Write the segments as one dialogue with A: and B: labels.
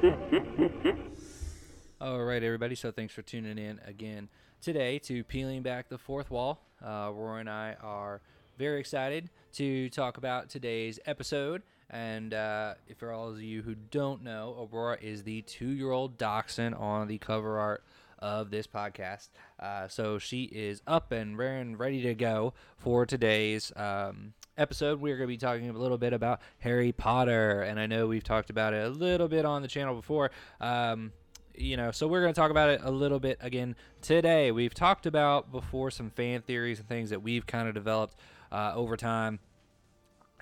A: All right, everybody. So thanks for tuning in again today to Peeling Back the Fourth Wall. Uh, Roy and I are very excited to talk about today's episode. And uh, for all of you who don't know, Aurora is the two year old dachshund on the cover art of this podcast. Uh, so she is up and ready to go for today's um, episode. We're going to be talking a little bit about Harry Potter. And I know we've talked about it a little bit on the channel before. Um, you know, so we're going to talk about it a little bit again today. We've talked about before some fan theories and things that we've kind of developed uh, over time.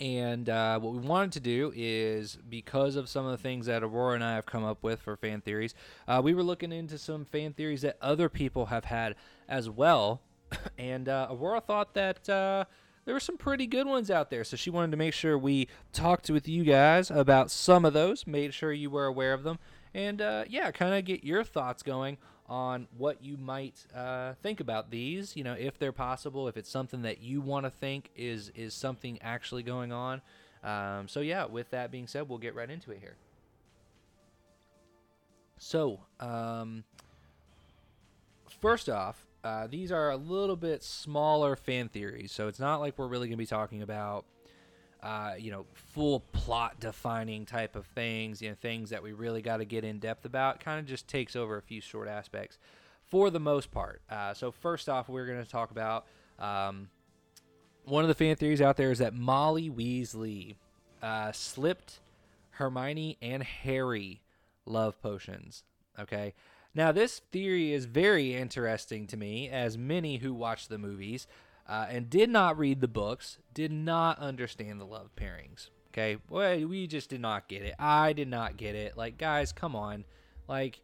A: And uh, what we wanted to do is, because of some of the things that Aurora and I have come up with for fan theories, uh, we were looking into some fan theories that other people have had as well. and uh, Aurora thought that uh, there were some pretty good ones out there. So she wanted to make sure we talked with you guys about some of those, made sure you were aware of them, and uh, yeah, kind of get your thoughts going on what you might uh, think about these. You know, if they're possible, if it's something that you want to think is is something actually going on. Um, so yeah, with that being said, we'll get right into it here. So, um, first off, uh, these are a little bit smaller fan theories, so it's not like we're really going to be talking about uh, you know, full plot defining type of things, you know, things that we really got to get in depth about, kind of just takes over a few short aspects for the most part. Uh, so, first off, we're going to talk about um, one of the fan theories out there is that Molly Weasley uh, slipped Hermione and Harry love potions. Okay. Now, this theory is very interesting to me, as many who watch the movies uh, and did not read the books, did not understand the love pairings. Okay, well, we just did not get it. I did not get it. Like, guys, come on. Like,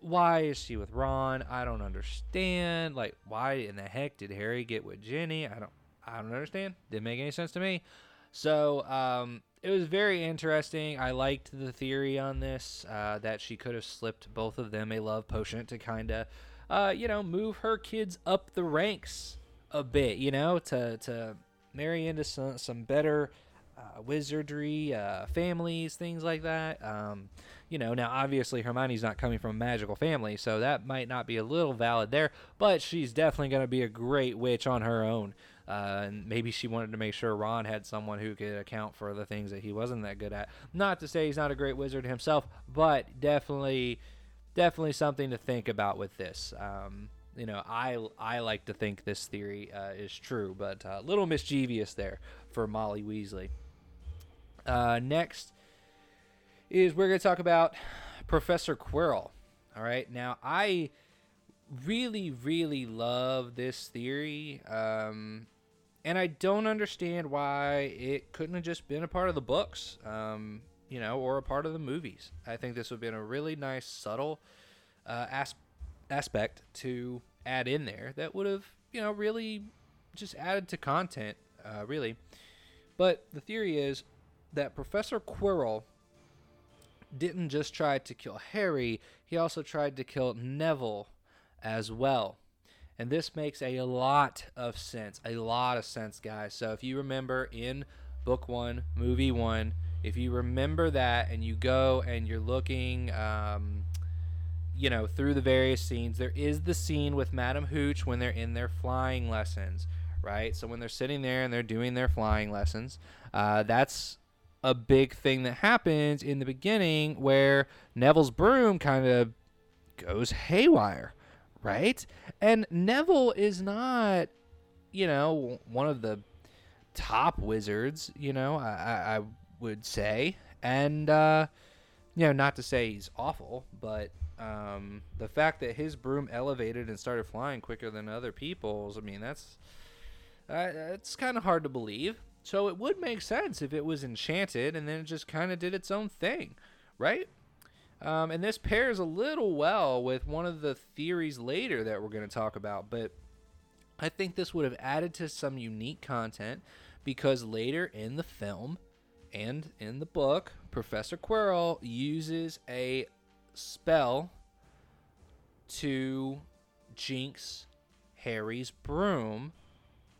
A: why is she with Ron? I don't understand. Like, why in the heck did Harry get with Ginny? I don't. I don't understand. Didn't make any sense to me. So, um, it was very interesting. I liked the theory on this uh, that she could have slipped both of them a love potion to kind of, uh, you know, move her kids up the ranks a bit, you know, to to marry into some some better uh, wizardry uh, families, things like that. Um, you know, now obviously Hermione's not coming from a magical family, so that might not be a little valid there. But she's definitely going to be a great witch on her own. Uh, and maybe she wanted to make sure Ron had someone who could account for the things that he wasn't that good at. Not to say he's not a great wizard himself, but definitely, definitely something to think about with this. Um, you know, I I like to think this theory uh, is true, but a uh, little mischievous there for Molly Weasley. Uh, next is we're going to talk about Professor Quirrell. All right, now I really really love this theory, um, and I don't understand why it couldn't have just been a part of the books, um, you know, or a part of the movies. I think this would have been a really nice subtle uh, aspect aspect to add in there that would have, you know, really just added to content, uh, really. But the theory is that Professor Quirrell didn't just try to kill Harry, he also tried to kill Neville as well. And this makes a lot of sense. A lot of sense, guys. So if you remember in book one, movie one, if you remember that and you go and you're looking um, you know, through the various scenes. There is the scene with Madam Hooch when they're in their flying lessons, right? So when they're sitting there and they're doing their flying lessons, uh, that's a big thing that happens in the beginning where Neville's broom kind of goes haywire, right? And Neville is not, you know, one of the top wizards, you know, I, I would say. And, uh, you know, not to say he's awful, but um, the fact that his broom elevated and started flying quicker than other people's, I mean, that's uh, that's kind of hard to believe. So it would make sense if it was enchanted and then it just kind of did its own thing, right? Um, and this pairs a little well with one of the theories later that we're going to talk about, but I think this would have added to some unique content because later in the film and in the book, Professor Quirrell uses a spell to jinx Harry's broom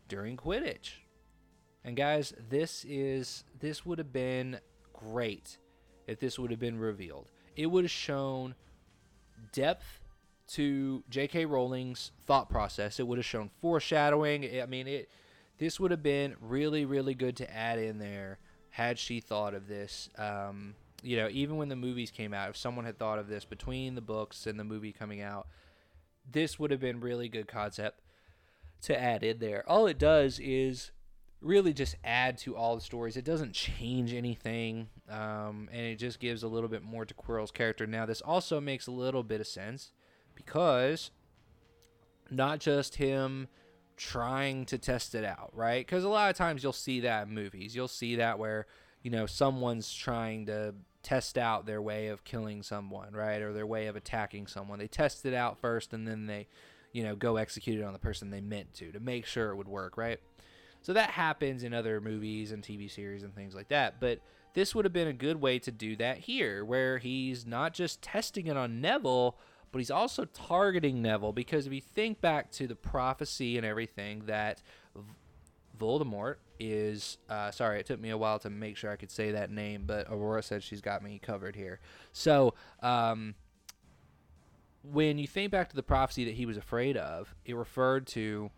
A: during Quidditch. And guys, this is this would have been great if this would have been revealed. It would have shown depth to J.K. Rowling's thought process. It would have shown foreshadowing. I mean, it. This would have been really, really good to add in there had she thought of this. Um, you know, even when the movies came out, if someone had thought of this between the books and the movie coming out, this would have been really good concept to add in there. All it does is really just add to all the stories. It doesn't change anything, um, and it just gives a little bit more to Quirrell's character. Now, this also makes a little bit of sense because not just him trying to test it out, right? Because a lot of times you'll see that in movies. You'll see that where, you know, someone's trying to test out their way of killing someone, right? Or their way of attacking someone. They test it out first and then they, you know, go execute it on the person they meant to to make sure it would work, right? So that happens in other movies and TV series and things like that. But this would have been a good way to do that here, where he's not just testing it on Neville, but he's also targeting Neville because if you think back to the prophecy and everything that Voldemort is uh, sorry, it took me a while to make sure I could say that name, but Aurora said she's got me covered here. So, um, when you think back to the prophecy that he was afraid of, it referred to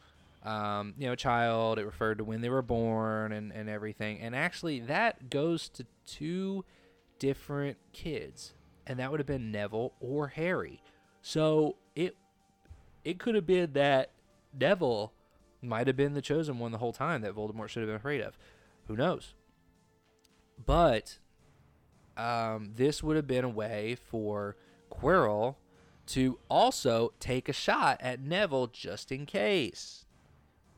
A: um, you know, child. It referred to when they were born and, and everything. And actually, that goes to two different kids, and that would have been Neville or Harry. So it it could have been that Neville might have been the chosen one the whole time that Voldemort should have been afraid of. Who knows? But um, this would have been a way for Quirrell to also take a shot at Neville just in case.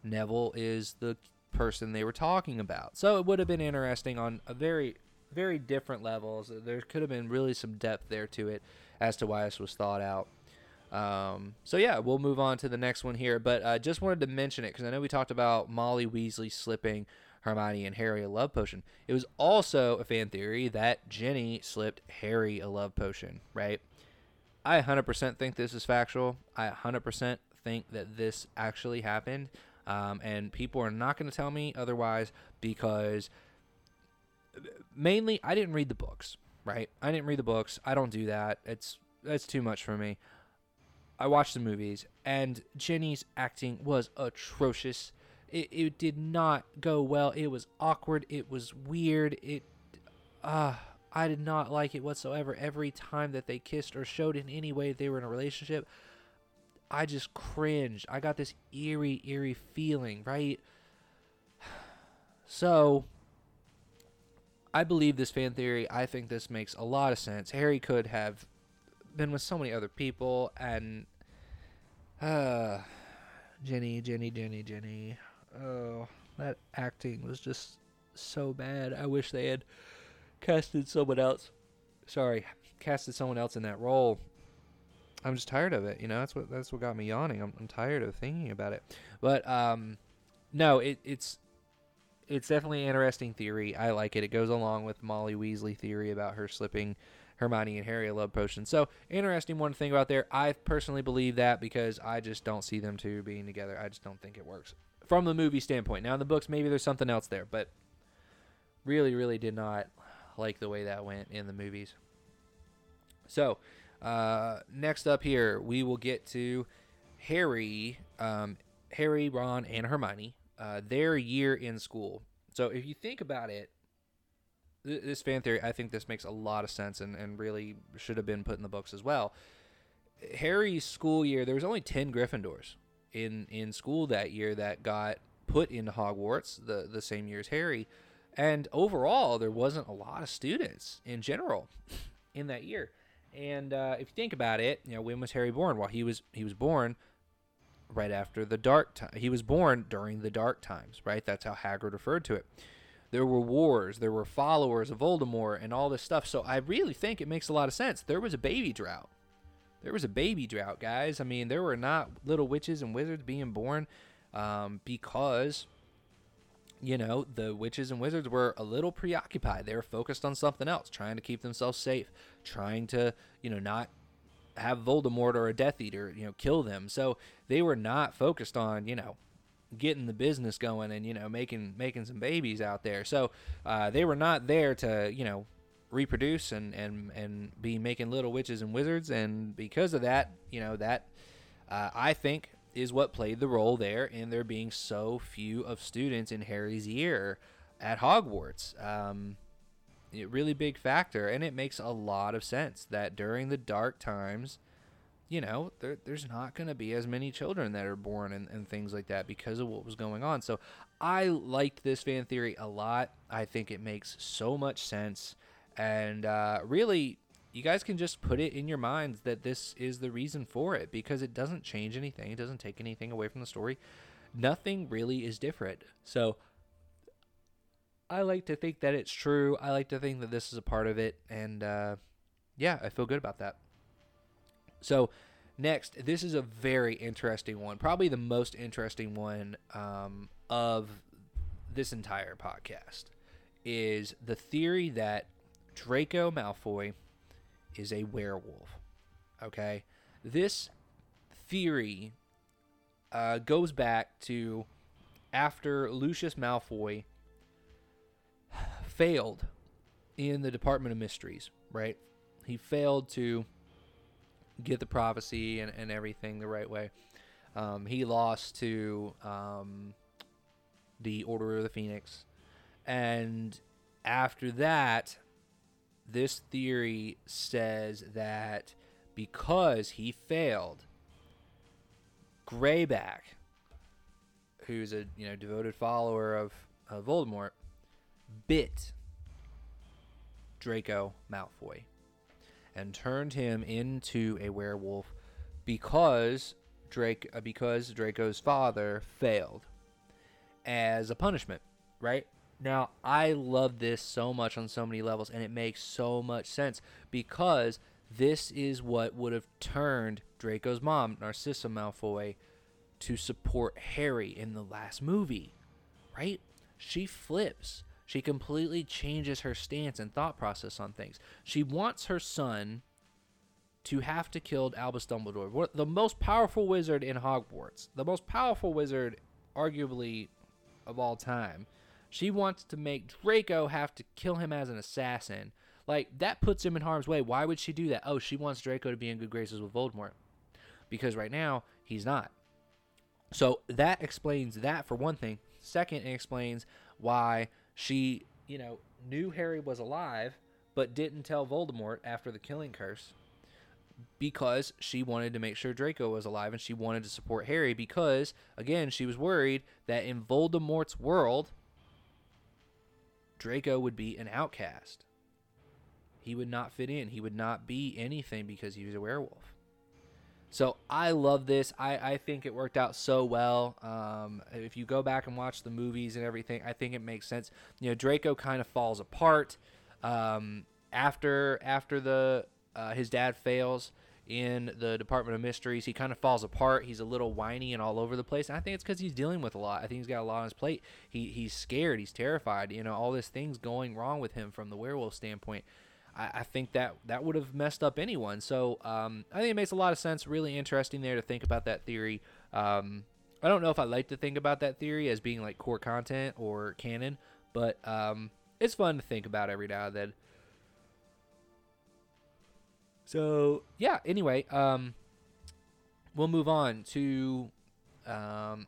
A: Neville is the person they were talking about. So it would have been interesting on a very, very different levels. There could have been really some depth there to it as to why this was thought out. Um, so yeah, we'll move on to the next one here. But I uh, just wanted to mention it because I know we talked about Molly Weasley slipping Hermione and Harry a love potion. It was also a fan theory that Ginny slipped Harry a love potion, right? I 100% think this is factual. I 100% think that this actually happened. Um, and people are not going to tell me otherwise because mainly I didn't read the books, right? I didn't read the books. I don't do that. It's that's too much for me. I watched the movies, and Jenny's acting was atrocious. It, it did not go well. It was awkward. It was weird. It, uh, I did not like it whatsoever. Every time that they kissed or showed in any way they were in a relationship, I just cringed. I got this eerie, eerie feeling, right? So, I believe this fan theory. I think this makes a lot of sense. Harry could have been with so many other people, and uh, Jenny, Jenny, Jenny, Jenny. Oh, that acting was just so bad. I wish they had casted someone else. Sorry, casted someone else in that role. I'm just tired of it. You know, that's what that's what got me yawning. I'm, I'm tired of thinking about it. But um, no, it, it's it's definitely an interesting theory. I like it. It goes along with Molly Weasley theory about her slipping Hermione and Harry a love potion. So interesting one thing about there. I personally believe that because I just don't see them two being together. I just don't think it works from the movie standpoint. Now in the books, maybe there's something else there, but really, really did not like the way that went in the movies. So uh, next up here, we will get to Harry, um, Harry, Ron, and Hermione. Uh, their year in school. So if you think about it, th- this fan theory, I think this makes a lot of sense and, and really should have been put in the books as well. Harry's school year, there was only ten Gryffindors in in school that year that got put into Hogwarts the the same year as Harry, and overall there wasn't a lot of students in general in that year. And uh, if you think about it, you know, when was Harry born? Well, he was he was born right after the dark time. He was born during the dark times, right? That's how Hagrid referred to it. There were wars, there were followers of Voldemort, and all this stuff. So I really think it makes a lot of sense. There was a baby drought. There was a baby drought, guys. I mean, there were not little witches and wizards being born um, because you know, the witches and wizards were a little preoccupied. They were focused on something else, trying to keep themselves safe, trying to, you know, not have Voldemort or a Death Eater, you know, kill them. So they were not focused on, you know, getting the business going and you know making making some babies out there. So uh, they were not there to, you know, reproduce and and and be making little witches and wizards, and because of that, you know that uh, I think is what played the role there in there being so few of students in Harry's year at Hogwarts. Um, really big factor, and it makes a lot of sense that during the dark times, you know, there, there's not going to be as many children that are born and, and things like that because of what was going on. So I liked this fan theory a lot. I think it makes so much sense. And uh, really, you guys can just put it in your minds that this is the reason for it because it doesn't change anything, it doesn't take anything away from the story. Nothing really is different. So I like to think that it's true. I like to think that this is a part of it. And uh, yeah, I feel good about that. So, next, this is a very interesting one. Probably the most interesting one um, of this entire podcast is the theory that Draco Malfoy is a werewolf. Okay? This theory uh, goes back to after Lucius Malfoy failed in the Department of Mysteries, right? He failed to get the prophecy and, and everything the right way. Um, he lost to um, the Order of the Phoenix. And after that, this theory says that because he failed, Greyback, who's a you know devoted follower of, of Voldemort, bit Draco Malfoy and turned him into a werewolf because Drake uh, because Draco's father failed as a punishment, right? Now, I love this so much on so many levels and it makes so much sense because this is what would have turned Draco's mom, Narcissa Malfoy, to support Harry in the last movie, right? She flips she completely changes her stance and thought process on things. She wants her son to have to kill Albus Dumbledore, the most powerful wizard in Hogwarts, the most powerful wizard, arguably, of all time. She wants to make Draco have to kill him as an assassin. Like, that puts him in harm's way. Why would she do that? Oh, she wants Draco to be in good graces with Voldemort. Because right now, he's not. So that explains that for one thing. Second, it explains why she, you know, knew Harry was alive, but didn't tell Voldemort after the killing curse because she wanted to make sure Draco was alive and she wanted to support Harry because, again, she was worried that in Voldemort's world, Draco would be an outcast. He would not fit in. He would not be anything because he was a werewolf. So I love this. I, I think it worked out so well. Um, if you go back and watch the movies and everything, I think it makes sense. You know, Draco kind of falls apart um, after after the uh, his dad fails in the Department of Mysteries. He kind of falls apart. He's a little whiny and all over the place. And I think it's because he's dealing with a lot. I think he's got a lot on his plate. He he's scared. He's terrified. You know, all this things going wrong with him from the werewolf standpoint. I, I think that that would have messed up anyone. So um, I think it makes a lot of sense. Really interesting there to think about that theory. Um, I don't know if I like to think about that theory as being like core content or canon, but um, it's fun to think about every now and then. So yeah. Anyway, um, we'll move on to um,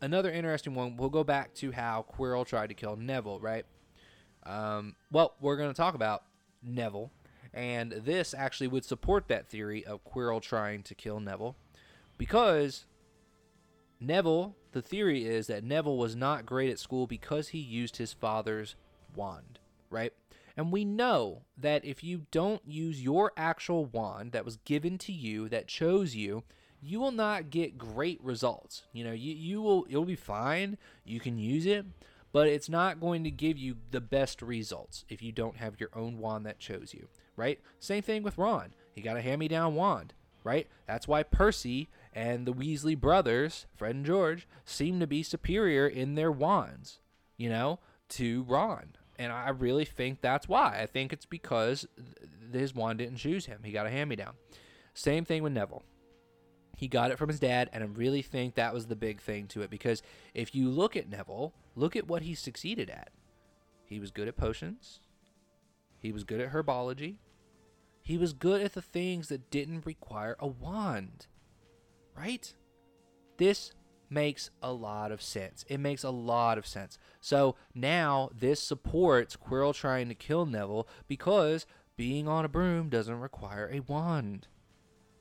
A: another interesting one. We'll go back to how Quirrell tried to kill Neville, right? Um, well, we're going to talk about Neville. And this actually would support that theory of Quirrell trying to kill Neville because Neville, the theory is that Neville was not great at school because he used his father's wand, right? And we know that if you don't use your actual wand that was given to you, that chose you, you will not get great results. You know, you, you will you'll be fine. You can use it, but it's not going to give you the best results if you don't have your own wand that chose you, right? Same thing with Ron. He got a hand me down wand, right? That's why Percy and the Weasley brothers, Fred and George, seem to be superior in their wands, you know, to Ron. And I really think that's why. I think it's because his wand didn't choose him. He got a hand me down. Same thing with Neville. He got it from his dad, and I really think that was the big thing to it because if you look at Neville, look at what he succeeded at. He was good at potions. He was good at herbology. He was good at the things that didn't require a wand. Right? This makes a lot of sense. It makes a lot of sense. So now this supports Quirrell trying to kill Neville because being on a broom doesn't require a wand.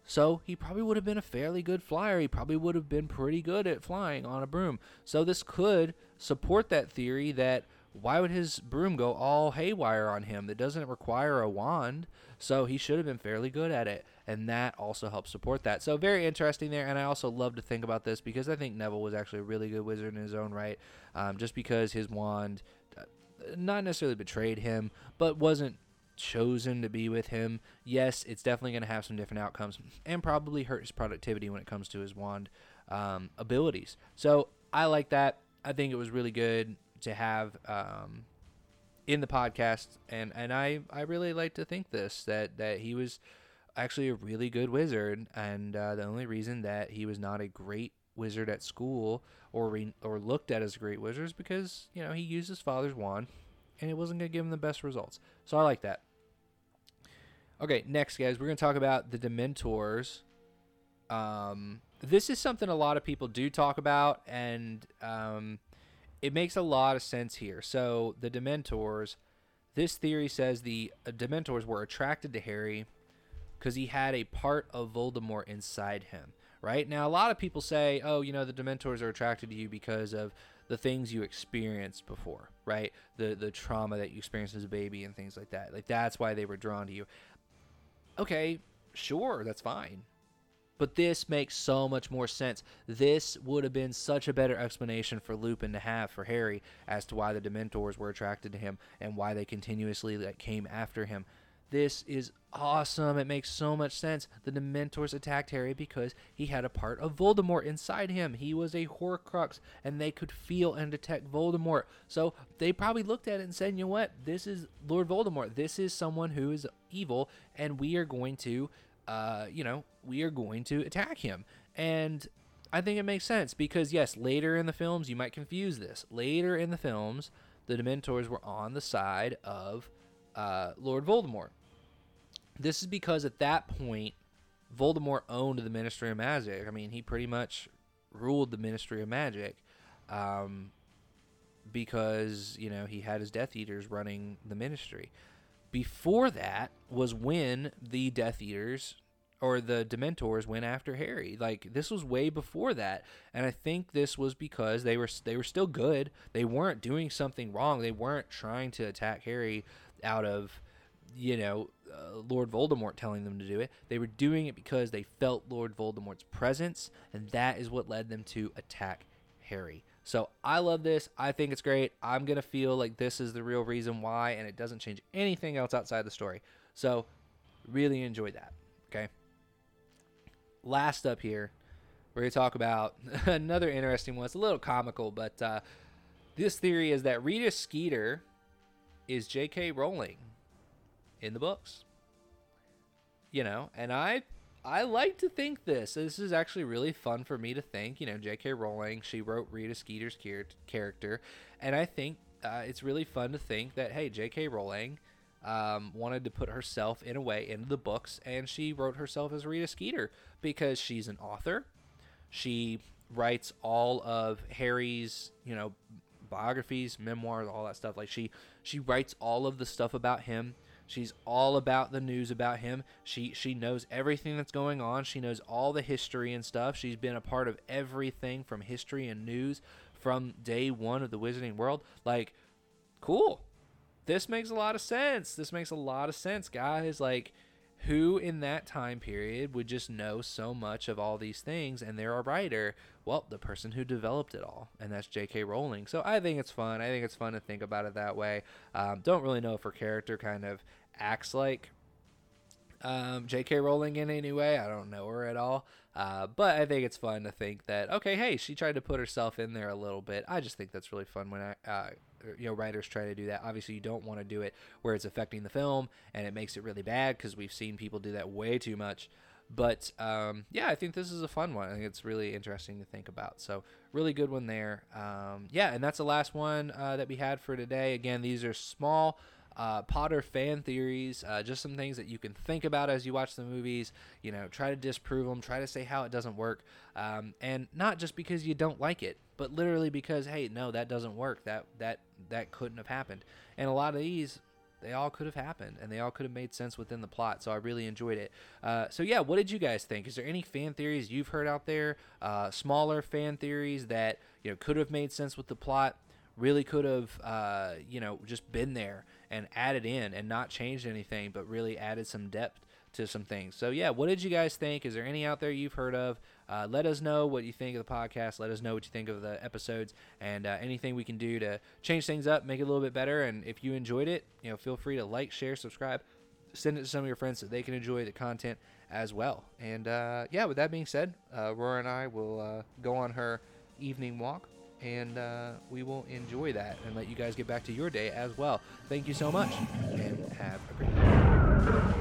A: So he probably would have been a fairly good flyer. He probably would have been pretty good at flying on a broom. So this could support that theory that why would his broom go all haywire on him? That doesn't require a wand. So he should have been fairly good at it. And that also helps support that. So very interesting there. And I also love to think about this because I think Neville was actually a really good wizard in his own right. Um, just because his wand uh, not necessarily betrayed him, but wasn't chosen to be with him, yes, it's definitely going to have some different outcomes and probably hurt his productivity when it comes to his wand um, abilities. So I like that. I think it was really good to have um, in the podcast, and and I I really like to think this that that he was actually a really good wizard, and uh, the only reason that he was not a great wizard at school or re- or looked at as a great wizard is because you know he used his father's wand and it wasn't going to give him the best results. So I like that. Okay, next, guys, we're going to talk about the Dementors. Um, this is something a lot of people do talk about, and um, it makes a lot of sense here. So the Dementors, this theory says the uh, Dementors were attracted to Harry because he had a part of Voldemort inside him. Right now, a lot of people say, "Oh, you know, the Dementors are attracted to you because of the things you experienced before, right? The the trauma that you experienced as a baby and things like that. Like that's why they were drawn to you. Okay, sure, that's fine. But this makes so much more sense. This would have been such a better explanation for Lupin to have for Harry as to why the Dementors were attracted to him and why they continuously like, came after him. This is awesome. It makes so much sense. The Dementors attacked Harry because he had a part of Voldemort inside him. He was a Horcrux, and they could feel and detect Voldemort. So they probably looked at it and said, you know what? This is Lord Voldemort. This is someone who is evil, and we are going to, uh, you know, we are going to attack him. And I think it makes sense because, yes, later in the films, you might confuse this. Later in the films, the Dementors were on the side of uh, Lord Voldemort. This is because at that point, Voldemort owned the Ministry of Magic. I mean, he pretty much ruled the Ministry of Magic um, because, you know, he had his Death Eaters running the ministry. Before that was when the Death Eaters or the Dementors went after Harry. Like this was way before that, and I think this was because they were they were still good. They weren't doing something wrong. They weren't trying to attack Harry out of you know uh, Lord Voldemort telling them to do it. They were doing it because they felt Lord Voldemort's presence, and that is what led them to attack Harry. So I love this. I think it's great. I'm going to feel like this is the real reason why, and it doesn't change anything else outside the story. So really enjoy that. Okay. Last up here, we're going to talk about another interesting one. It's a little comical, but uh, this theory is that Rita Skeeter is J.K. Rowling in the books. You know, and I I like to think this. This is actually really fun for me to think. You know, J.K. Rowling, she wrote Rita Skeeter's character, and I think uh, it's really fun to think that hey, J.K. Rowling um, wanted to put herself in a way into the books, and she wrote herself as Rita Skeeter because she's an author. She writes all of Harry's, you know, biographies, memoirs, all that stuff. Like she she writes all of the stuff about him. She's all about the news about him. She she knows everything that's going on. She knows all the history and stuff. She's been a part of everything from history and news from day 1 of the wizarding world. Like cool. This makes a lot of sense. This makes a lot of sense, guys. Like who in that time period would just know so much of all these things and they're a writer well the person who developed it all and that's j.k rowling so i think it's fun i think it's fun to think about it that way um, don't really know if her character kind of acts like um, J.K. Rowling in any way. I don't know her at all, uh, but I think it's fun to think that okay, hey, she tried to put herself in there a little bit. I just think that's really fun when I, uh, you know writers try to do that. Obviously, you don't want to do it where it's affecting the film and it makes it really bad because we've seen people do that way too much. But um, yeah, I think this is a fun one. I think it's really interesting to think about. So really good one there. Um, yeah, and that's the last one uh, that we had for today. Again, these are small uh, Potter fan theories, uh, just some things that you can think about as you watch the movies. You know, try to disprove them, try to say how it doesn't work, um, and not just because you don't like it, but literally because hey, no, that doesn't work. That that that couldn't have happened. And a lot of these they all could have happened and they all could have made sense within the plot so i really enjoyed it. Uh, so yeah what did you guys think? Is there any fan theories you've heard out there? Uh, smaller fan theories that you know could have made sense with the plot really could have uh, you know just been there and added in and not changed anything but really added some depth to some things. So yeah what did you guys think? Is there any out there you've heard of uh, let us know what you think of the podcast let us know what you think of the episodes and uh, anything we can do to change things up make it a little bit better and if you enjoyed it you know feel free to like share subscribe send it to some of your friends so they can enjoy the content as well and uh, yeah with that being said uh, Aurora and i will uh, go on her evening walk and uh, we will enjoy that and let you guys get back to your day as well. Thank you so much, and have a great day.